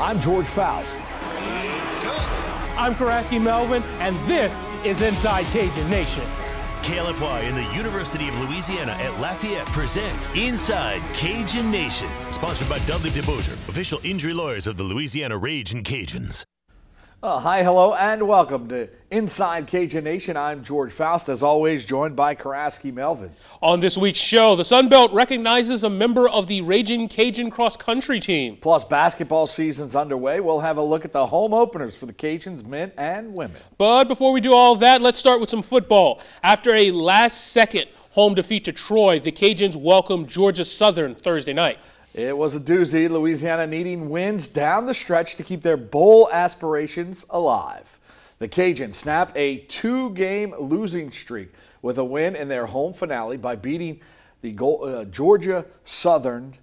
I'm George Faust. I'm Karaski Melvin, and this is Inside Cajun Nation. KLFY and the University of Louisiana at Lafayette present Inside Cajun Nation, sponsored by Dudley DeBosier, official injury lawyers of the Louisiana Ragin' Cajuns. Uh, hi, hello, and welcome to Inside Cajun Nation. I'm George Faust, as always, joined by Karaski Melvin. On this week's show, the Sun Belt recognizes a member of the Raging Cajun cross country team. Plus, basketball season's underway. We'll have a look at the home openers for the Cajuns, men and women. But before we do all that, let's start with some football. After a last second home defeat to Troy, the Cajuns welcome Georgia Southern Thursday night. It was a doozy. Louisiana needing wins down the stretch to keep their bowl aspirations alive. The Cajuns snap a two game losing streak with a win in their home finale by beating the uh, Georgia Southern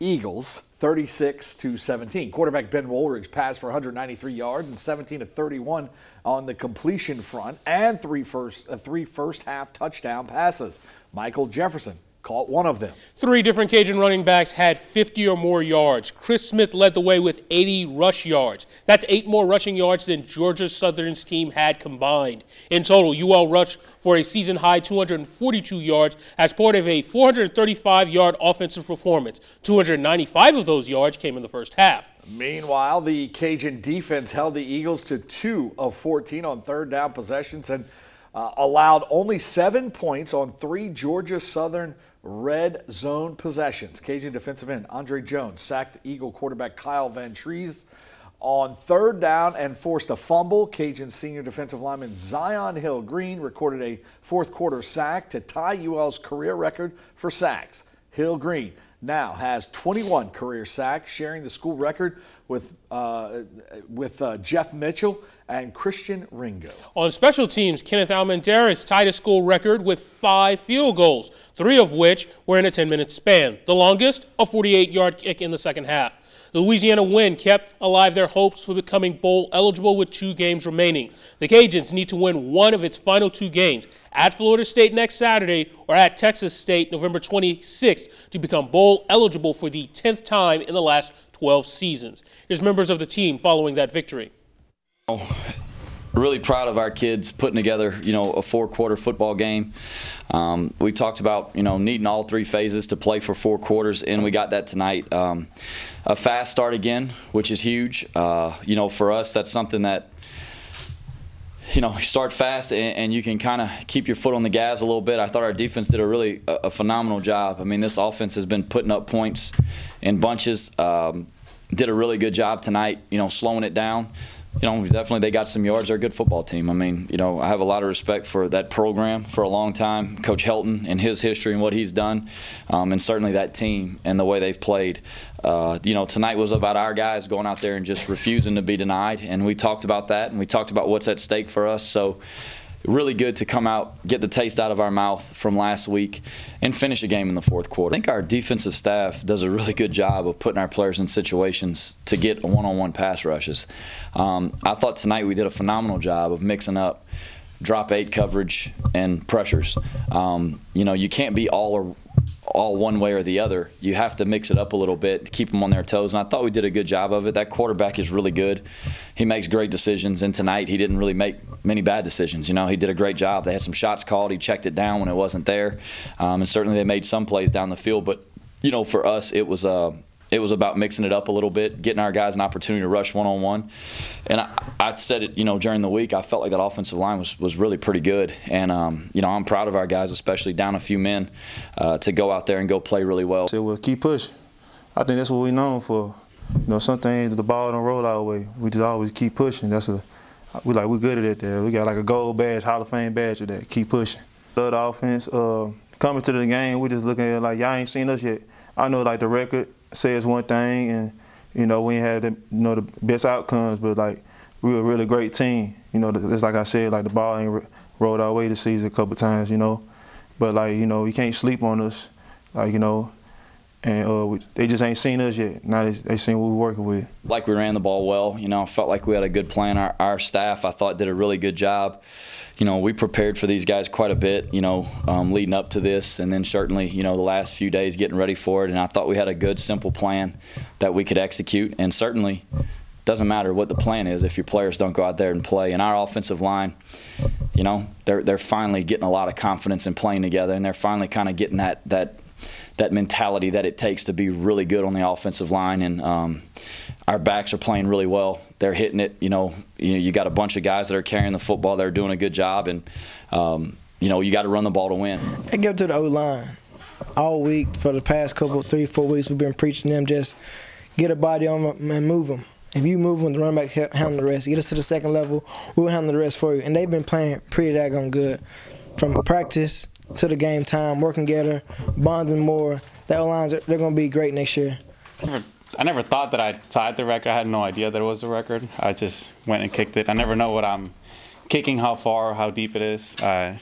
Eagles 36 to 17. Quarterback Ben Wooldridge passed for 193 yards and 17 to 31 on the completion front and three first, uh, three first half touchdown passes. Michael Jefferson Caught one of them. Three different Cajun running backs had 50 or more yards. Chris Smith led the way with 80 rush yards. That's eight more rushing yards than Georgia Southern's team had combined. In total, UL rushed for a season high 242 yards as part of a 435 yard offensive performance. 295 of those yards came in the first half. Meanwhile, the Cajun defense held the Eagles to two of 14 on third down possessions and uh, allowed only seven points on three Georgia Southern red zone possessions. Cajun defensive end Andre Jones sacked Eagle quarterback Kyle Vantrease on third down and forced a fumble. Cajun senior defensive lineman Zi'Yon Hill-Green recorded a fourth quarter sack to tie UL's career record for sacks. Hill Green now has 21 career sacks, sharing the school record with, uh, with uh, Jeff Mitchell and Christian Ringo. On special teams, Kenneth Almendarez tied a school record with five field goals, three of which were in a 10 minute span. The longest, a 48 yard kick in the second half. The Louisiana win kept alive their hopes for becoming bowl eligible with two games remaining. The Cajuns need to win one of its final two games at Florida State next Saturday or at Texas State November 26th to become bowl eligible for the 10th time in the last 12 seasons. Here's members of the team following that victory. Really proud of our kids putting together, you know, a four-quarter football game. Um, we talked about, you know, needing all three phases to play for four quarters, and we got that tonight. Um, a fast start again, which is huge. Uh, you know, for us, that's something that you know, start fast and, and you can kind of keep your foot on the gas a little bit. I thought our defense did a really a, a phenomenal job. I mean, this offense has been putting up points in bunches. Um, did a really good job tonight, you know, slowing it down you know, definitely they got some yards. They're a good football team. I mean, you know, I have a lot of respect for that program for a long time. Coach Helton and his history and what he's done, um, and certainly that team and the way they've played. Uh, you know, tonight was about our guys going out there and just refusing to be denied, and we talked about that, and we talked about what's at stake for us. So, really good to come out, get the taste out of our mouth from last week, and finish a game in the fourth quarter. I think our defensive staff does a really good job of putting our players in situations to get one-on-one pass rushes. Um, I thought tonight we did a phenomenal job of mixing up drop eight coverage and pressures. Um, you know, you can't be all or all one way or the other. You have to mix it up a little bit to keep them on their toes. And I thought we did a good job of it. That quarterback is really good. He makes great decisions. And tonight he didn't really make many bad decisions. You know, he did a great job. They had some shots called. He checked it down when it wasn't there. Um, and certainly they made some plays down the field. But you know, for us, it was uh, it was about mixing it up a little bit, getting our guys an opportunity to rush one on one. And I, I, said it, you know, during the week, I felt like that offensive line was, was really pretty good. And, um, you know, I'm proud of our guys, especially down a few men, uh, to go out there and go play really well. So we'll keep pushing. I think that's what we're known for. You know, sometimes the ball don't roll our way. We just always keep pushing. That's a we like we good at it there. We got like a gold badge, Hall of Fame badge with that. Keep pushing. Love the offense. Uh, coming to the game, we just looking at it like y'all ain't seen us yet. I know like the record says one thing, and you know we had the, you know the best outcomes, but like we were a really great team. You know, just like I said, like the ball ain't rolled our way this season a couple times. You know, but like you know you can't sleep on us. Like you know, and uh, we, they just ain't seen us yet. Now they, they seen what we're working with. Like we ran the ball well, you know, felt like we had a good plan. Our, our staff, I thought, did a really good job. You know, we prepared for these guys quite a bit, you know, um, leading up to this, and then certainly, you know, the last few days getting ready for it. And I thought we had a good, simple plan that we could execute. And certainly, doesn't matter what the plan is if your players don't go out there and play. And our offensive line, you know, they're they're finally getting a lot of confidence in playing together, and they're finally kind of getting that that that mentality that it takes to be really good on the offensive line. And um, our backs are playing really well. They're hitting it. You know, you know, you got a bunch of guys that are carrying the football. They're doing a good job, and um, you know, you got to run the ball to win. Give it to the O line. All week for the past couple, three, four weeks, we've been preaching them just get a body on them and move them. If you move them, the running back handle the rest. Get us to the second level, we'll handle the rest for you. And they've been playing pretty daggone good from practice to the game time, working together, bonding more. That lines they're going to be great next year. I never thought that I tied the record. I had no idea that it was a record. I just went and kicked it. I never know what I'm kicking, how far, how deep it is. Uh,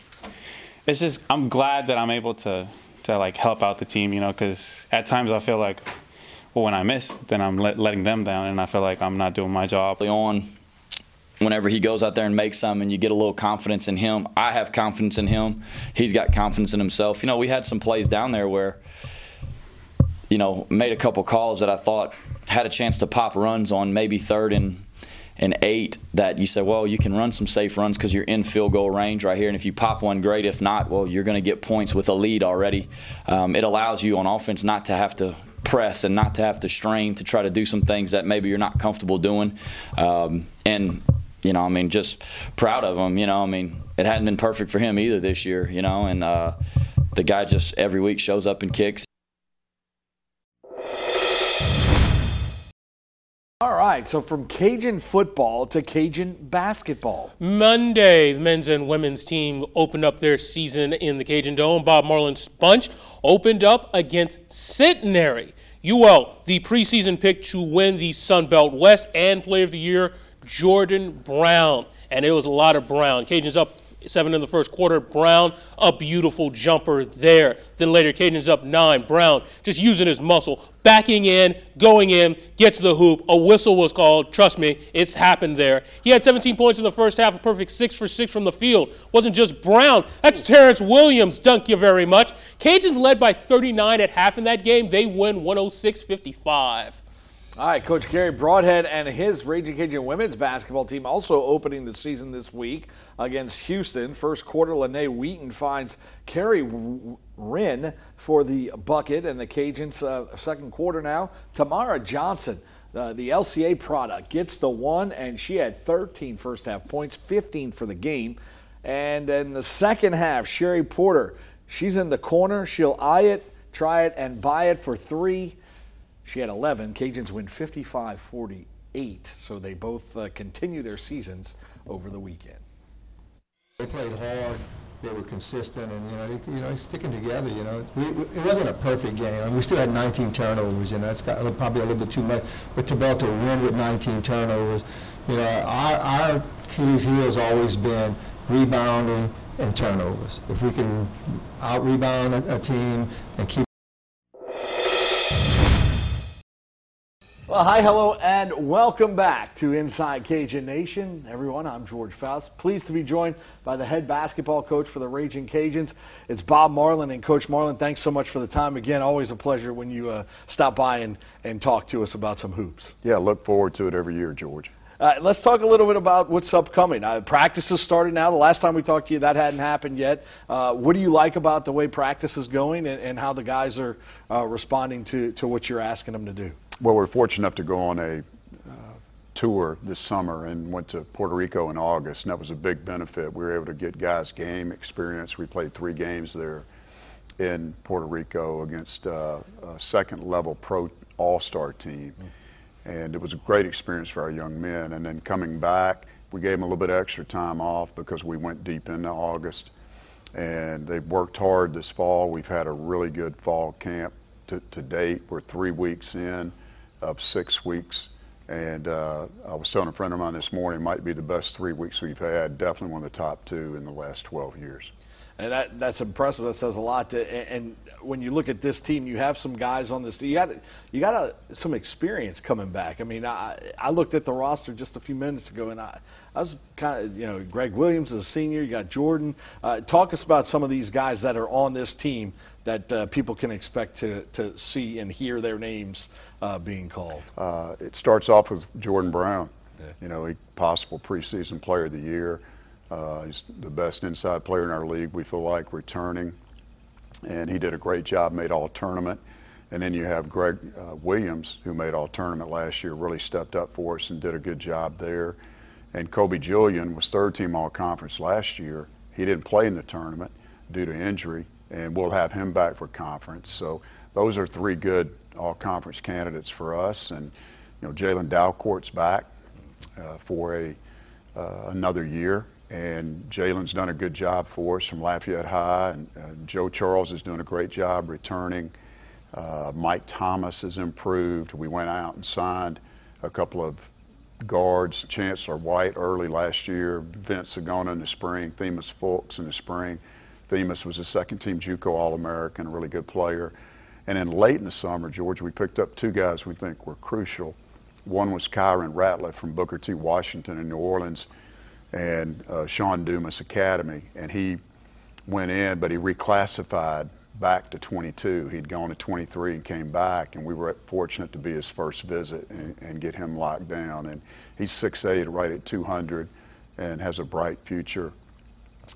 it's just I'm glad that I'm able to to like help out the team, you know, because at times I feel like, well, when I miss, then I'm let, letting them down, and I feel like I'm not doing my job. On whenever he goes out there and makes some and you get a little confidence in him. I have confidence in him. He's got confidence in himself. You know, we had some plays down there where, you know, made a couple calls that I thought had a chance to pop runs on maybe third and and eight that you say, well, you can run some safe runs because you're in field goal range right here. And if you pop one, great. If not, well, you're going to get points with a lead already. Um, it allows you on offense not to have to press and not to have to strain to try to do some things that maybe you're not comfortable doing. Um, and you know, I mean, just proud of him. You know, I mean, it hadn't been perfect for him either this year. You know, and uh, the guy just every week shows up and kicks. All right, so from Cajun football to Cajun basketball. Monday, the men's and women's team opened up their season in the Cajun Dome. Bob Marlin's bunch opened up against Centenary. UL, the preseason pick to win the Sun Belt West and Player of the Year Jordan Brown. And it was a lot of Brown. Cajuns up seven in the first quarter. Brown, a beautiful jumper there. Then later, Cajuns up nine. Brown just using his muscle, backing in, going in, gets the hoop. A whistle was called. Trust me, it's happened there. He had 17 points in the first half, a perfect six for six from the field. Wasn't just Brown. That's Terrence Williams. Thank you very much. Cajuns led by 39 at half in that game. They win 106 55. All right, Coach Garry Brodhead and his Raging Cajun women's basketball team also opening the season this week against Houston. First quarter, Lene Wheaton finds Carrie Wren for the bucket, and the Cajuns uh, second quarter now. Tamara Johnson, uh, the LCA product, gets the one, and she had 13 first half points, 15 for the game. And in the second half, Sherry Porter, she's in the corner. She'll eye it, try it, and buy it for three. She had 11. Cajuns win 55 48. So they both uh, continue their seasons over the weekend. They played hard. They were consistent, and you know, they, you know, sticking together. You know, we, we, it wasn't a perfect game. I mean, we still had 19 turnovers. You know, that's got probably a little bit too much. But to be able to win with 19 turnovers, you know, our, our Achilles heel has always been rebounding and turnovers. If we can out rebound a, a team and keep Well, hi, hello, and welcome back to Inside Cajun Nation. Everyone, I'm George Faust. Pleased to be joined by the head basketball coach for the Raging Cajuns. It's Bob Marlin. And Coach Marlin, thanks so much for the time. Again, always a pleasure when you uh, stop by and, and talk to us about some hoops. Yeah, look forward to it every year, George. Uh, let's talk a little bit about what's upcoming. Uh, practice has started now. The last time we talked to you, that hadn't happened yet. Uh, what do you like about the way practice is going and, and how the guys are uh, responding to, to what you're asking them to do? Well, we're fortunate enough to go on a uh, tour this summer and went to Puerto Rico in August, and that was a big benefit. We were able to get guys game experience. We played three games there in Puerto Rico against uh, a second level pro all-star team. And it was a great experience for our young men. And then coming back, we gave them a little bit of extra time off because we went deep into August. And they've worked hard this fall. We've had a really good fall camp to, to date. We're three weeks in of six weeks. And uh, I was telling a friend of mine this morning, might be the best three weeks we've had, definitely one of the top two in the last 12 years. And that that's impressive. That says a lot. To, and, and when you look at this team, you have some guys on this. You got you got a, some experience coming back. I mean, I I looked at the roster just a few minutes ago, and I I was kind of you know Greg Williams is a senior. You got Jordan. Uh, talk us about some of these guys that are on this team that uh, people can expect to to see and hear their names uh, being called. Uh, it starts off with Jordan Brown. Yeah. You know, he possible preseason player of the year. Uh, he's the best inside player in our league, we feel like, returning. And he did a great job, made all tournament. And then you have Greg uh, Williams, who made all tournament last year, really stepped up for us and did a good job there. And Kobe Julien was third team all conference last year. He didn't play in the tournament due to injury, and we'll have him back for conference. So those are three good all conference candidates for us. And, you know, Jalen Dalcourt's back uh, for a uh, another year and Jalen's done a good job for us from Lafayette High, and uh, Joe Charles is doing a great job returning. Uh, Mike Thomas has improved. We went out and signed a couple of guards, Chancellor White early last year, Vince Sagona in the spring, Themus Fulks in the spring. Themus was a second team JUCO All-American, a really good player. And then late in the summer, George, we picked up two guys we think were crucial. One was Kyron Ratliff from Booker T. Washington in New Orleans and uh, Sean Dumas Academy, and he went in, but he reclassified back to 22. He'd gone to 23 and came back, and we were fortunate to be his first visit and, and get him locked down. And he's 6'8", right at 200, and has a bright future.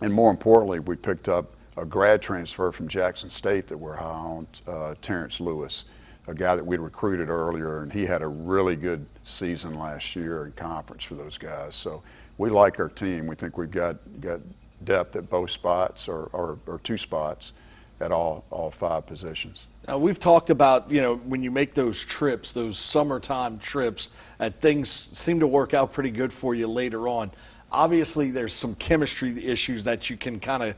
And more importantly, we picked up a grad transfer from Jackson State that we're high on, uh, Terrence Lewis a guy that we'd recruited earlier, and he had a really good season last year in conference for those guys. So we like our team. We think we've got got depth at both spots or, or, or two spots at all all five positions. Now we've talked about you know when you make those trips, those summertime trips, that things seem to work out pretty good for you later on obviously there's some chemistry issues that you can kind of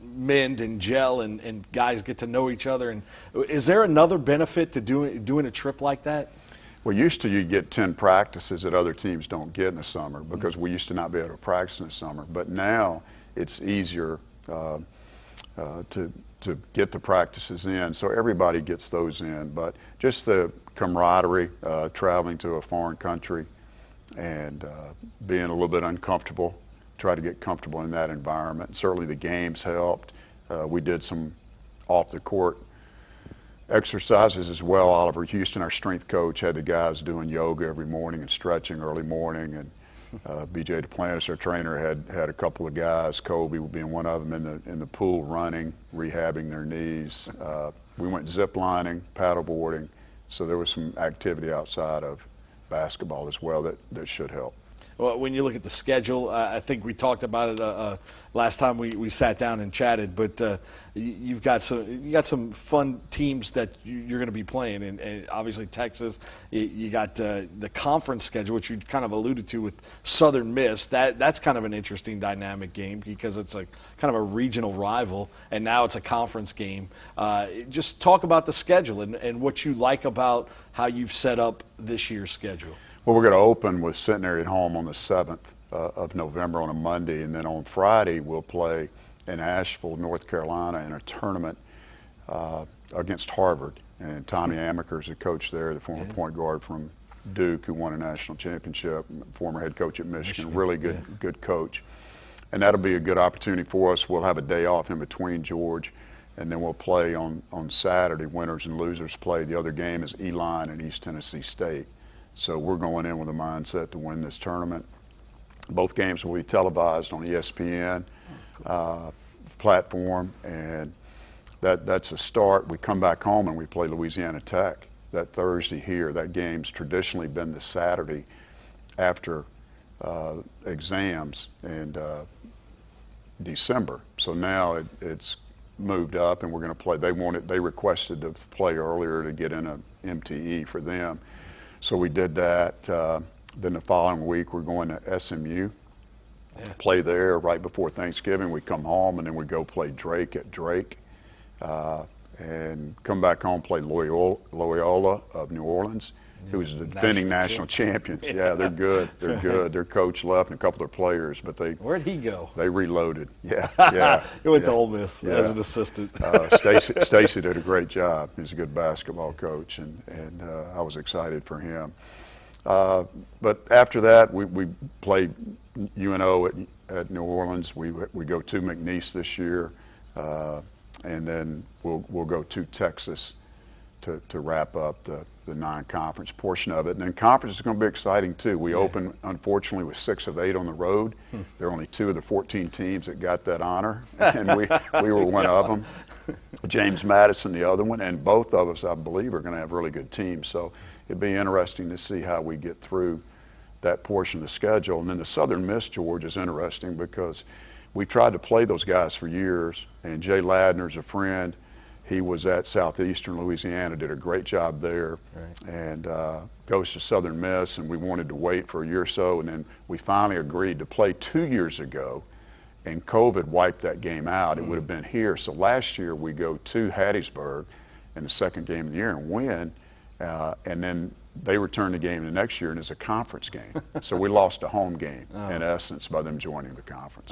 mend and gel and, and guys get to know each other. And is there another benefit to doing doing a trip like that? Well, used to you get 10 practices that other teams don't get in the summer because we used to not be able to practice in the summer. But now it's easier uh, uh, to to get the practices in, so everybody gets those in. But just the camaraderie, uh, traveling to a foreign country, and uh, being a little bit uncomfortable, try to get comfortable in that environment. Certainly the games helped. Uh, we did some off the court exercises as well. Oliver Houston, our strength coach, had the guys doing yoga every morning and stretching early morning. And uh, BJ Duplantis, our trainer, had had a couple of guys, Kobe being one of them, in the in the pool running, rehabbing their knees. Uh, we went zip lining, paddleboarding, so there was some activity outside of basketball as well that, that should help. Well, when you look at the schedule, uh, I think we talked about it uh, uh, last time we, we sat down and chatted. But uh, you've got some you got some fun teams that you're going to be playing, and, and obviously Texas. You, got uh, the conference schedule, which you kind of alluded to with Southern Miss. That that's kind of an interesting dynamic game because it's a kind of a regional rival, and now it's a conference game. Just talk about the schedule and, and what you like about how you've set up this year's schedule. Well, we're going to open with Centenary at home on the 7th uh, of November on a Monday, and then on Friday we'll play in Asheville, North Carolina, in a tournament uh, against Harvard. And Tommy Amaker is the coach there, the former yeah. point guard from Duke, who won a national championship, former head coach at Michigan, Michigan. really good, yeah. good coach. And that'll be a good opportunity for us. We'll have a day off in between George, and then we'll play on on Saturday. Winners and losers play. The other game is Elon and East Tennessee State. So we're going in with a mindset to win this tournament. Both games will be televised on ESPN uh, platform, and that that's a start. We come back home and we play Louisiana Tech that Thursday here. That game's traditionally been the Saturday after uh, exams and uh, December. So now it, it's moved up, and we're going to play. They wanted, they requested to play earlier to get in a MTE for them. So we did that. Uh, then the following week, we're going to SMU, yeah. play there right before Thanksgiving. We come home and then we go play Drake at Drake. Uh, and come back home, play Loyola, Loyola of New Orleans, who's the defending national champions. Yeah, they're good. They're good. Their coach left and a couple of their players, but they Where'd he go? they reloaded. Yeah, yeah. he went yeah. to Ole Miss Yeah. as an assistant. uh, Stacy, Stacy did a great job. He's a good basketball coach, and and uh, I was excited for him. Uh, but after that, we, we played UNO at, at New Orleans. We we go to McNeese this year, uh, and then we'll we'll go to Texas to, to wrap up the, the non-conference portion of it. And then conference is going to be exciting too. We open, unfortunately, with six of eight on the road. Hmm. There are only two of the 14 teams that got that honor, and we, we were one of them. James Madison, the other one, and both of us, I believe, are going to have really good teams. So it'd be interesting to see how we get through that portion of the schedule. And then the Southern Miss, George, is interesting because we tried to play those guys for years, and Jay Ladner's a friend. He was at Southeastern Louisiana, did a great job there, and uh, goes to Southern Miss, and we wanted to wait for a year or so, and then we finally agreed to play two years ago, and COVID wiped that game out. It would have been here. So last year we go to Hattiesburg in the second game of the year and win, uh, and then they return the game the next year, and it's a conference game. so we lost a home game in essence by them joining the conference.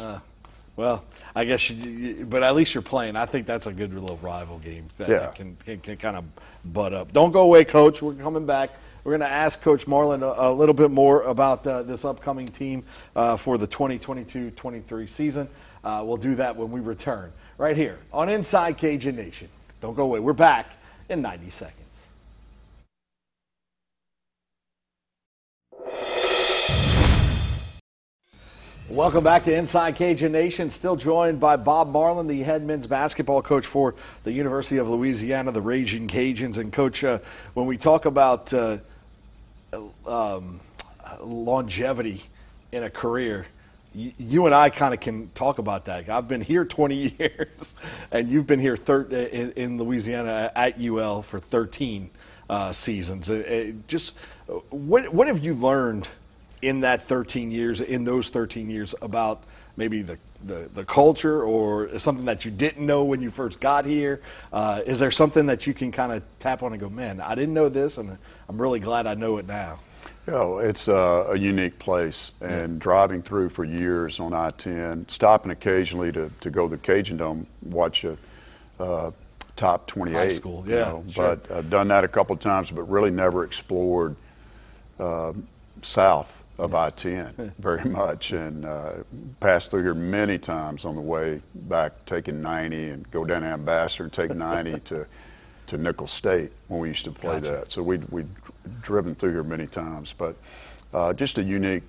Well, I guess, you, but at least you're playing. I think that's a good little rival game that, Yeah. can, can, can kind of butt up. Don't go away, Coach. We're coming back. We're going to ask Coach Marlin a, a little bit more about uh, this upcoming team uh, for the 2022-23 season. Uh, we'll do that when we return right here on Inside Cajun Nation. Don't go away. We're back in 90 seconds. Welcome back to Inside Cajun Nation. Still joined by Bob Marlin, the head men's basketball coach for the University of Louisiana, the Raging Cajuns. And coach, uh, when we talk about uh, um, longevity in a career, you and I kind of can talk about that. I've been here 20 years, and you've been here thir- in, in Louisiana at UL for 13 uh, seasons. Uh, uh, just uh, what what have you learned in that 13 years, in those 13 years, about maybe the the, the culture or something that you didn't know when you first got here? Uh, is there something that you can kind of tap on and go, man, I didn't know this, and I'm really glad I know it now. You know, it's a, a unique place, and driving through for years on I-10, stopping occasionally to, to go to the Cajun Dome, watch a uh, top 28. High school, you yeah, know, sure. But I've done that a couple of times, but really never explored uh, south of I-10 very much, and uh, passed through here many times on the way back, taking 90 and go down to Ambassador and take 90 to to Nicholls State when we used to play Gotcha. that. So we'd, we'd driven through here many times, but uh, just a unique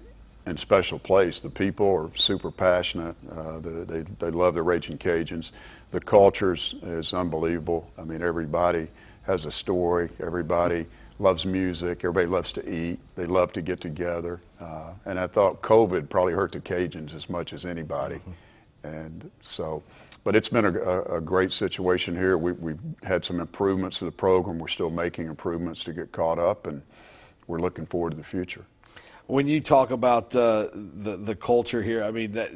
and special place. The people are super passionate. Uh, they, they, they love the Raging Cajuns. The culture is unbelievable. I mean, everybody has a story. Everybody loves music. Everybody loves to eat. They love to get together. Uh, and I thought COVID probably hurt the Cajuns as much as anybody. And so, but it's been a, a, a great situation here. We, we've had some improvements to the program. We're still making improvements to get caught up, and we're looking forward to the future. When you talk about uh, the the culture here, I mean that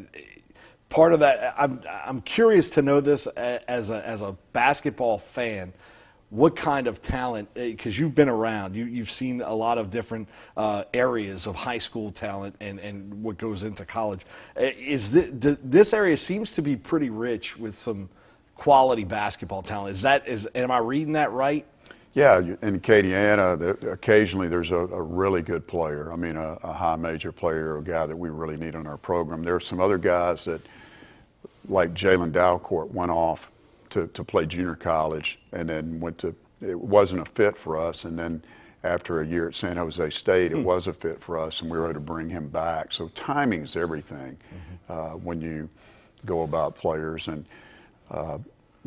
part of that. I'm I'm curious to know this as a as a basketball fan. What kind of talent? Because you've been around, you you've seen a lot of different uh, areas of high school talent and and what goes into college. Uh, Is this, this area seems to be pretty rich with some quality basketball talent? Is that is am I reading that right? Yeah, in Acadiana, the, occasionally there's a, a really good player. I mean, a, a high major player, a guy that we really need on our program. There are some other guys that, like Jalen Dalcourt, went off to, to play junior college and then went to, it wasn't a fit for us. And then after a year at San Jose State, it was a fit for us and we were able to bring him back. So timing's everything uh, when you go about players. And uh,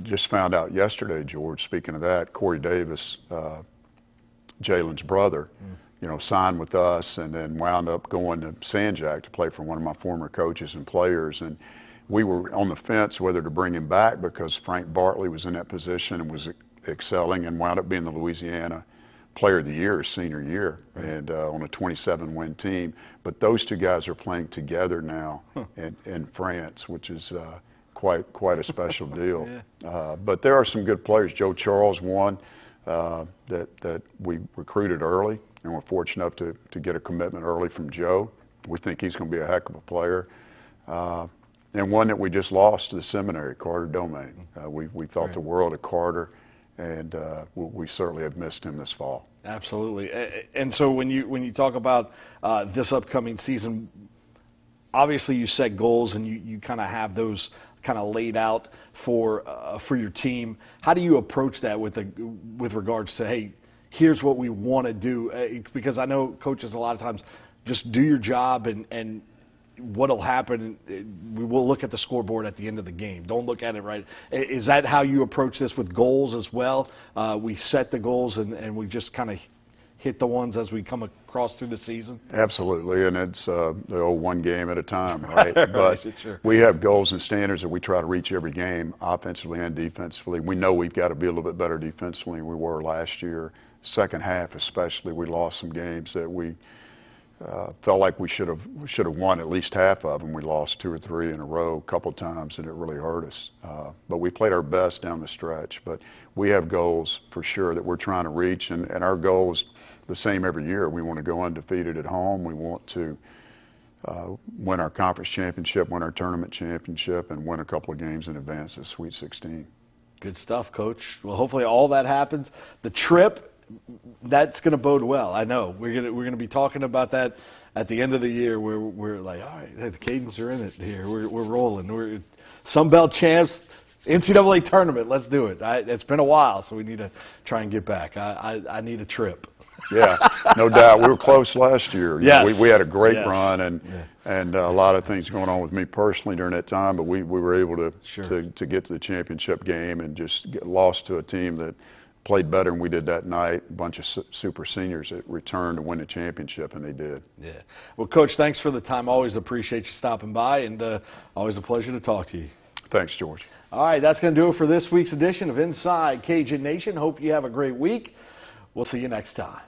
just found out yesterday, George, speaking of that, Corey Davis, uh, Jalen's brother, you know, signed with us and then wound up going to San Jac to play for one of my former coaches and players. And we were on the fence whether to bring him back because Frank Bartley was in that position and was excelling and wound up being the Louisiana Player of the Year senior year and uh, on a 27 win team. But those two guys are playing together now in, in France, which is uh, quite quite a special deal. uh, but there are some good players. Joe Charles, one uh, that that we recruited early, and we're fortunate enough to to get a commitment early from Joe. We think he's going to be a heck of a player. Uh, and one that we just lost to the seminary, Carter Domingue. Uh, we we thought the world of Carter, and uh, we, we certainly have missed him this fall. Absolutely. And so when you when you talk about uh, this upcoming season, obviously you set goals and you, you kind of have those kind of laid out for uh, for your team. How do you approach that with a, with regards to hey, here's what we want to do? Uh, because I know coaches a lot of times just do your job and and what'll happen we will look at the scoreboard at the end of the game don't look at it right is that how you approach this with goals as well uh, we set the goals and, and we just kind of hit the ones as we come across through the season Absolutely, and it's uh, the old one game at a time, right? Right, but sure. we have goals and standards that we try to reach every game, offensively and defensively. We know we've got to be a little bit better defensively than we were last year. Second half, especially, we lost some games that we uh, felt like we should have should have won at least half of them. We lost two or three in a row a couple times, and it really hurt us. Uh, but we played our best down the stretch. But we have goals for sure that we're trying to reach, and, and our goal is the same every year. We want to go undefeated at home. We want to uh, win our conference championship, win our tournament championship, and win a couple of games in advance of Sweet 16. Good stuff, Coach. Well, hopefully all that happens. The trip, that's going to bode well. I know we're going to we're going to be talking about that at the end of the year. Where we're like, all right, the Cajuns are in it here. We're we're rolling. We're Sun Belt champs, NCAA tournament. Let's do it. I, it's been a while, so we need to try and get back. I I, I need a trip. Yeah, no doubt. We were close last year. Yes. we, we had a great Yes. run and and uh, a lot of things going on with me personally during that time, but we, we were able to, Sure. to to get to the championship game and just get lost to a team that played better than we did that night. A bunch of su- super seniors that returned to win the championship, and they did. Yeah. Well, Coach, thanks for the time. Always appreciate you stopping by, and uh, always a pleasure to talk to you. Thanks, George. All right, that's going to do it for this week's edition of Inside Cajun Nation. Hope you have a great week. We'll see you next time.